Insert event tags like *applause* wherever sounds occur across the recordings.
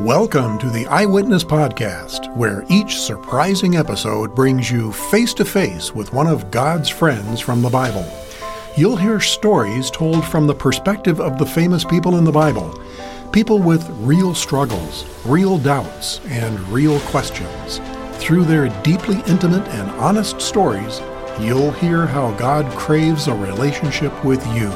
Welcome to the Eyewitness Podcast, where each surprising episode brings you face to face with one of God's friends from the Bible. You'll hear stories told from the perspective of the famous people in the Bible, people with real struggles, real doubts, and real questions. Through their deeply intimate and honest stories, you'll hear how God craves a relationship with you.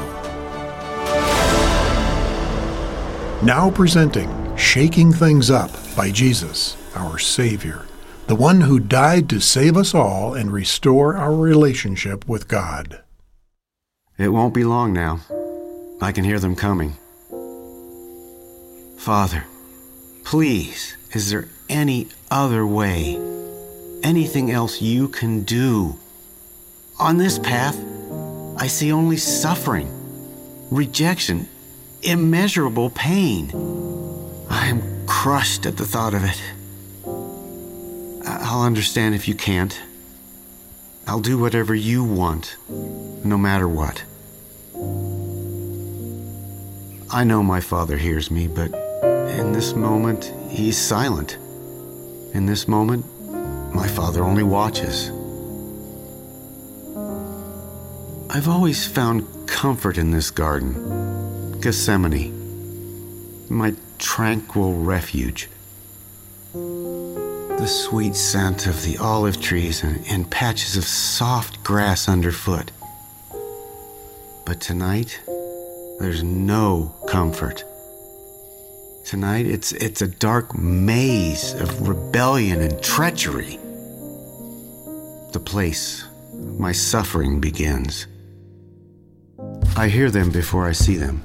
Now presenting Shaking Things Up by Jesus, our Savior, the one who died to save us all and restore our relationship with God. It won't be long now. I can hear them coming. Father, please, is there any other way? Anything else you can do? On this path, I see only suffering, rejection, immeasurable pain. I am crushed at the thought of it. I'll understand if you can't. I'll do whatever you want, no matter what. I know my father hears me, but in this moment, he's silent. In this moment, my father only watches. I've always found comfort in this garden, Gethsemane, my tranquil refuge. The sweet scent of the olive trees and, and patches of soft grass underfoot. But tonight, there's no comfort. Tonight, it's, it's a dark maze of rebellion and treachery. The place my suffering begins. I hear them before I see them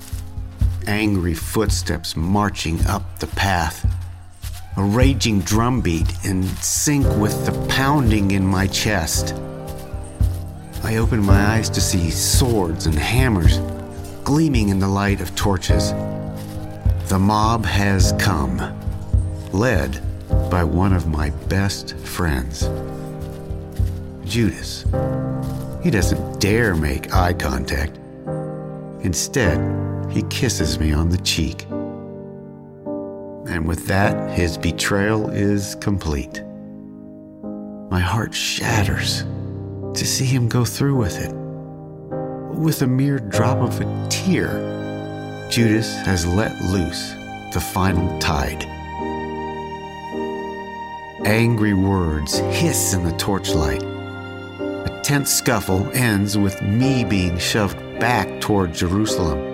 angry footsteps marching up the path. A raging drumbeat in sync with the pounding in my chest. I open my eyes to see swords and hammers gleaming in the light of torches. The mob has come, led by one of my best friends, Judas. He doesn't dare make eye contact. Instead, he kisses me on the cheek. And with that, his betrayal is complete. My heart shatters to see him go through with it. With a mere drop of a tear, Judas has let loose the final tide. Angry words hiss in the torchlight. A tense scuffle ends with me being shoved back toward Jerusalem.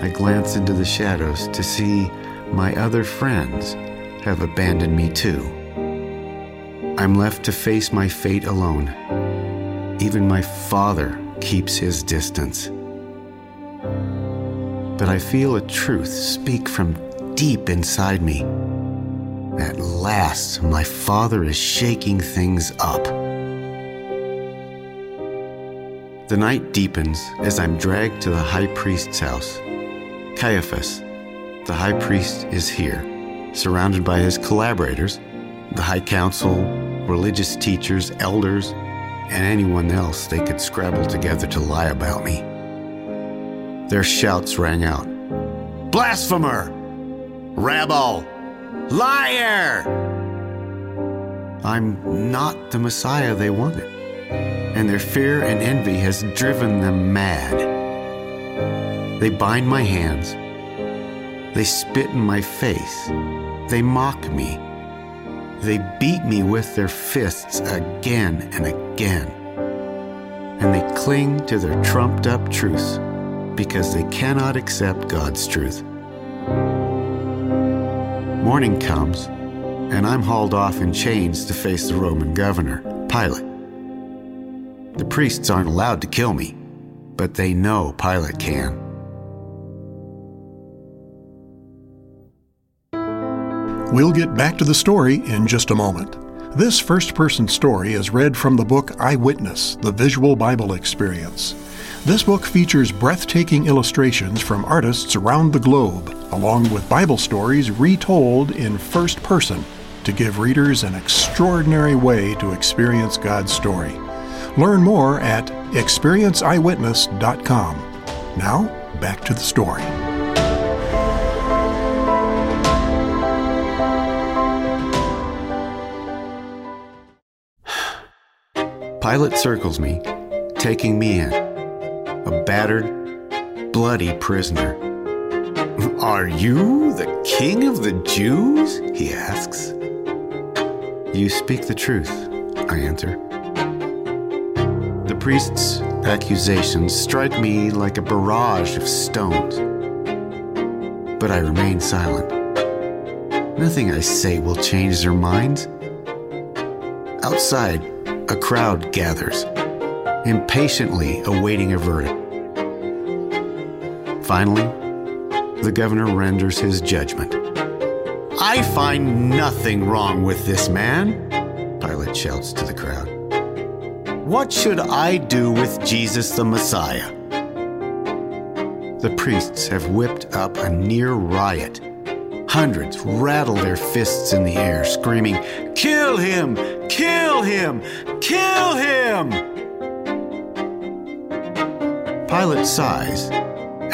I glance into the shadows to see my other friends have abandoned me too. I'm left to face my fate alone. Even my father keeps his distance. But I feel a truth speak from deep inside me. At last, my father is shaking things up. The night deepens as I'm dragged to the high priest's house. Caiaphas, the high priest, is here, surrounded by his collaborators, the high council, religious teachers, elders, and anyone else they could scrabble together to lie about me. Their shouts rang out Blasphemer! Rebel! Liar! I'm not the Messiah they wanted, and their fear and envy has driven them mad. They bind my hands. They spit in my face. They mock me. They beat me with their fists again and again. And they cling to their trumped up truths because they cannot accept God's truth. Morning comes, and I'm hauled off in chains to face the Roman governor, Pilate. The priests aren't allowed to kill me, but they know Pilate can. We'll get back to the story in just a moment. This first person story is read from the book Eyewitness The Visual Bible Experience. This book features breathtaking illustrations from artists around the globe, along with Bible stories retold in first person to give readers an extraordinary way to experience God's story. Learn more at experienceeyewitness.com. Now, back to the story. Pilate circles me, taking me in, a battered, bloody prisoner. Are you the king of the Jews? he asks. You speak the truth, I answer. The priest's accusations strike me like a barrage of stones. But I remain silent. Nothing I say will change their minds. Outside, a crowd gathers, impatiently awaiting a verdict. Finally, the governor renders his judgment. I find nothing wrong with this man, Pilate shouts to the crowd. What should I do with Jesus the Messiah? The priests have whipped up a near riot. Hundreds rattle their fists in the air, screaming, Kill him! Kill him! Kill him! Pilate sighs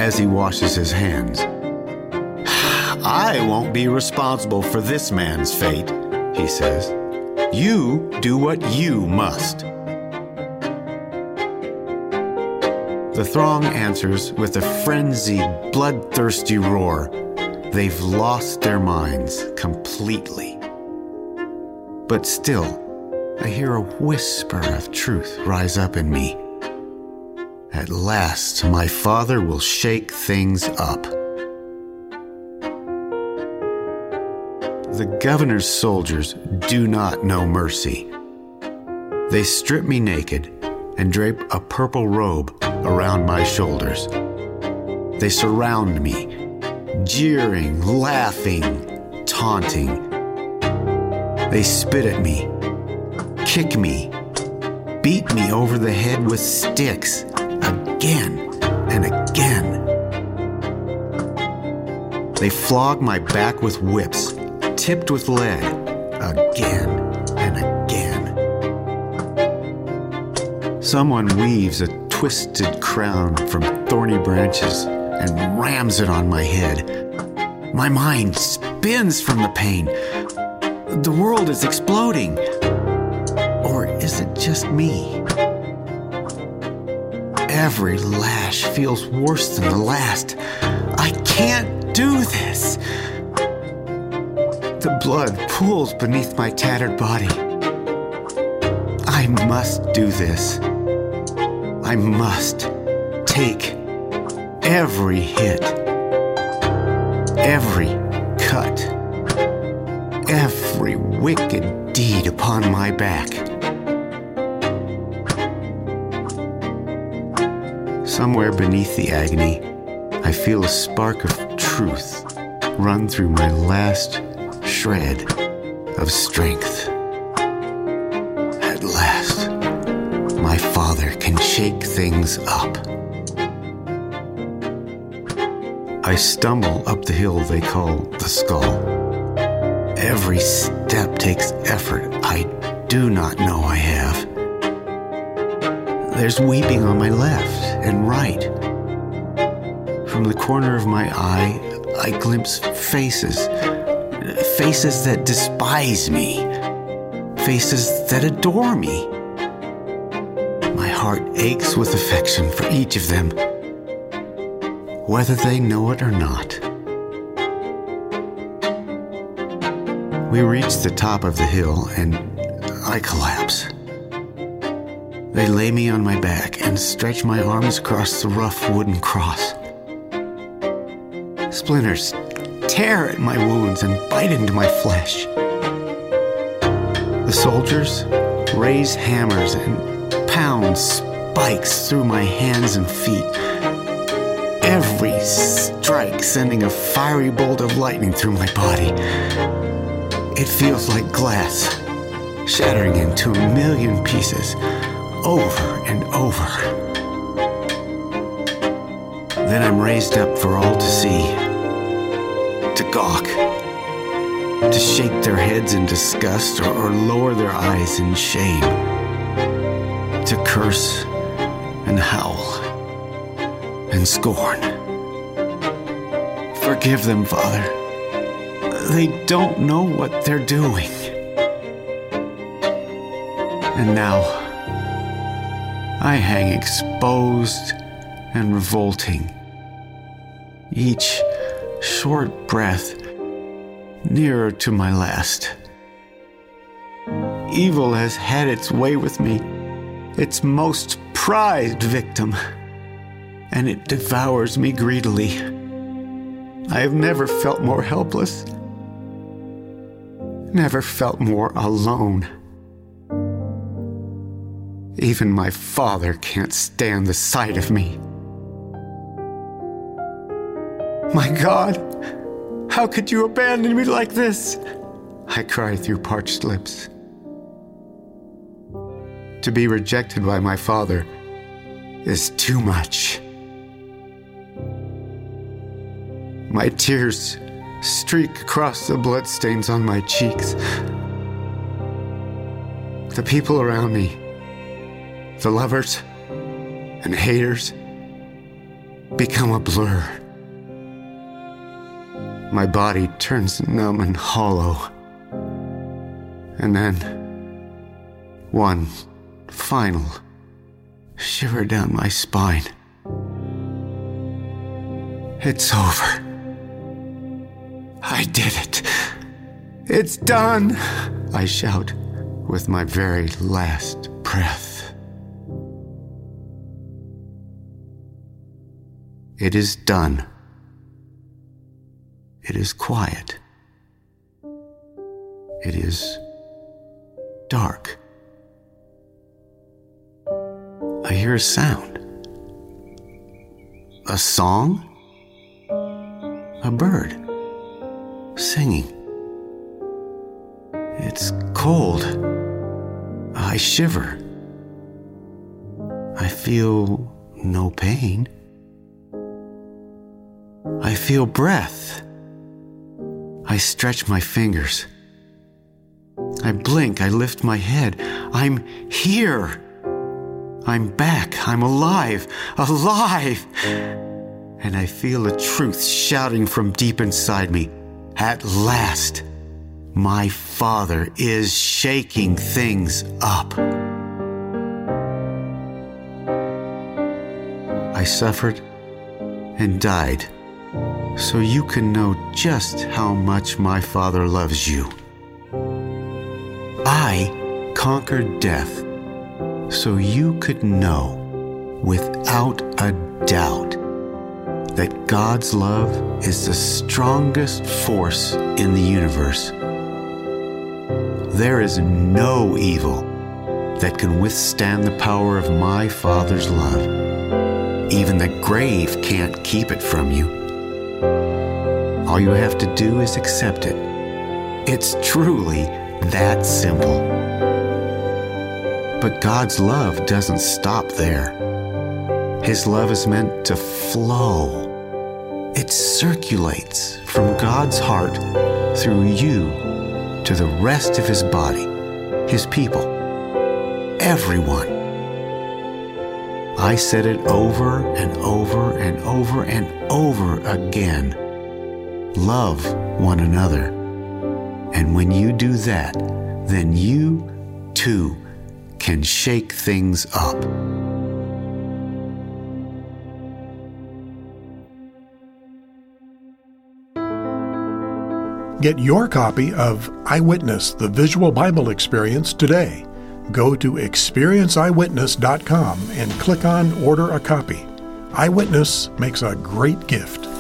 as he washes his hands. *sighs* I won't be responsible for this man's fate, he says. You do what you must. The throng answers with a frenzied, bloodthirsty roar. They've lost their minds completely. But still, I hear a whisper of truth rise up in me. At last, my father will shake things up. The governor's soldiers do not know mercy. They strip me naked and drape a purple robe around my shoulders. They surround me, jeering, laughing, taunting. They spit at me, kick me, beat me over the head with sticks again and again. They flog my back with whips, tipped with lead, again and again. Someone weaves a twisted crown from thorny branches and rams it on my head. My mind spins from the pain. The world is exploding. Just me? Every lash feels worse than the last. I can't do this. The blood pools beneath my tattered body. I must do this. I must take every hit, every cut, every wicked deed upon my back. Somewhere beneath the agony, I feel a spark of truth run through my last shred of strength. At last, my father can shake things up. I stumble up the hill they call the skull. Every step takes effort I do not know I have. There's weeping on my left and right. From the corner of my eye, I glimpse faces. Faces that despise me. Faces that adore me. My heart aches with affection for each of them, whether they know it or not. We reach the top of the hill and I collapse. They lay me on my back and stretch my arms across the rough wooden cross. Splinters tear at my wounds and bite into my flesh. The soldiers raise hammers and pound spikes through my hands and feet. Every strike sending a fiery bolt of lightning through my body. It feels like glass shattering into a million pieces over and over. Then I'm raised up for all to see, to gawk, to shake their heads in disgust or, or lower their eyes in shame, to curse and howl and scorn. Forgive them, Father. They don't know what they're doing. And now, I hang exposed and revolting. Each short breath nearer to my last. Evil has had its way with me, its most prized victim, and it devours me greedily. I have never felt more helpless, never felt more alone. Even my father can't stand the sight of me. My God, how could you abandon me like this? I cry through parched lips. To be rejected by my father is too much. My tears streak across the bloodstains on my cheeks. The people around me, the lovers and haters, become a blur. My body turns numb and hollow. And then, one final shiver down my spine. It's over. I did it. It's done, I shout with my very last breath. It is done. It is quiet. It is dark. I hear a sound. A song? A bird singing. It's cold. I shiver. I feel no pain. Feel breath. I stretch my fingers. I blink. I lift my head. I'm here. I'm back. I'm alive. Alive. And I feel a truth shouting from deep inside me. At last, my father is shaking things up. I suffered and died so you can know just how much my father loves you. I conquered death so you could know without a doubt that God's love is the strongest force in the universe. There is no evil that can withstand the power of my Father's love. Even the grave can't keep it from you. All you have to do is accept it. It's truly that simple. But God's love doesn't stop there. His love is meant to flow. It circulates from God's heart through you to the rest of His body, His people, everyone. I said it over and over and over and over again. Love one another. And when you do that, then you too can shake things up. Get your copy of Eyewitness, the Visual Bible Experience today. Go to experienceeyewitness.com and click on Order a Copy. Eyewitness makes a great gift.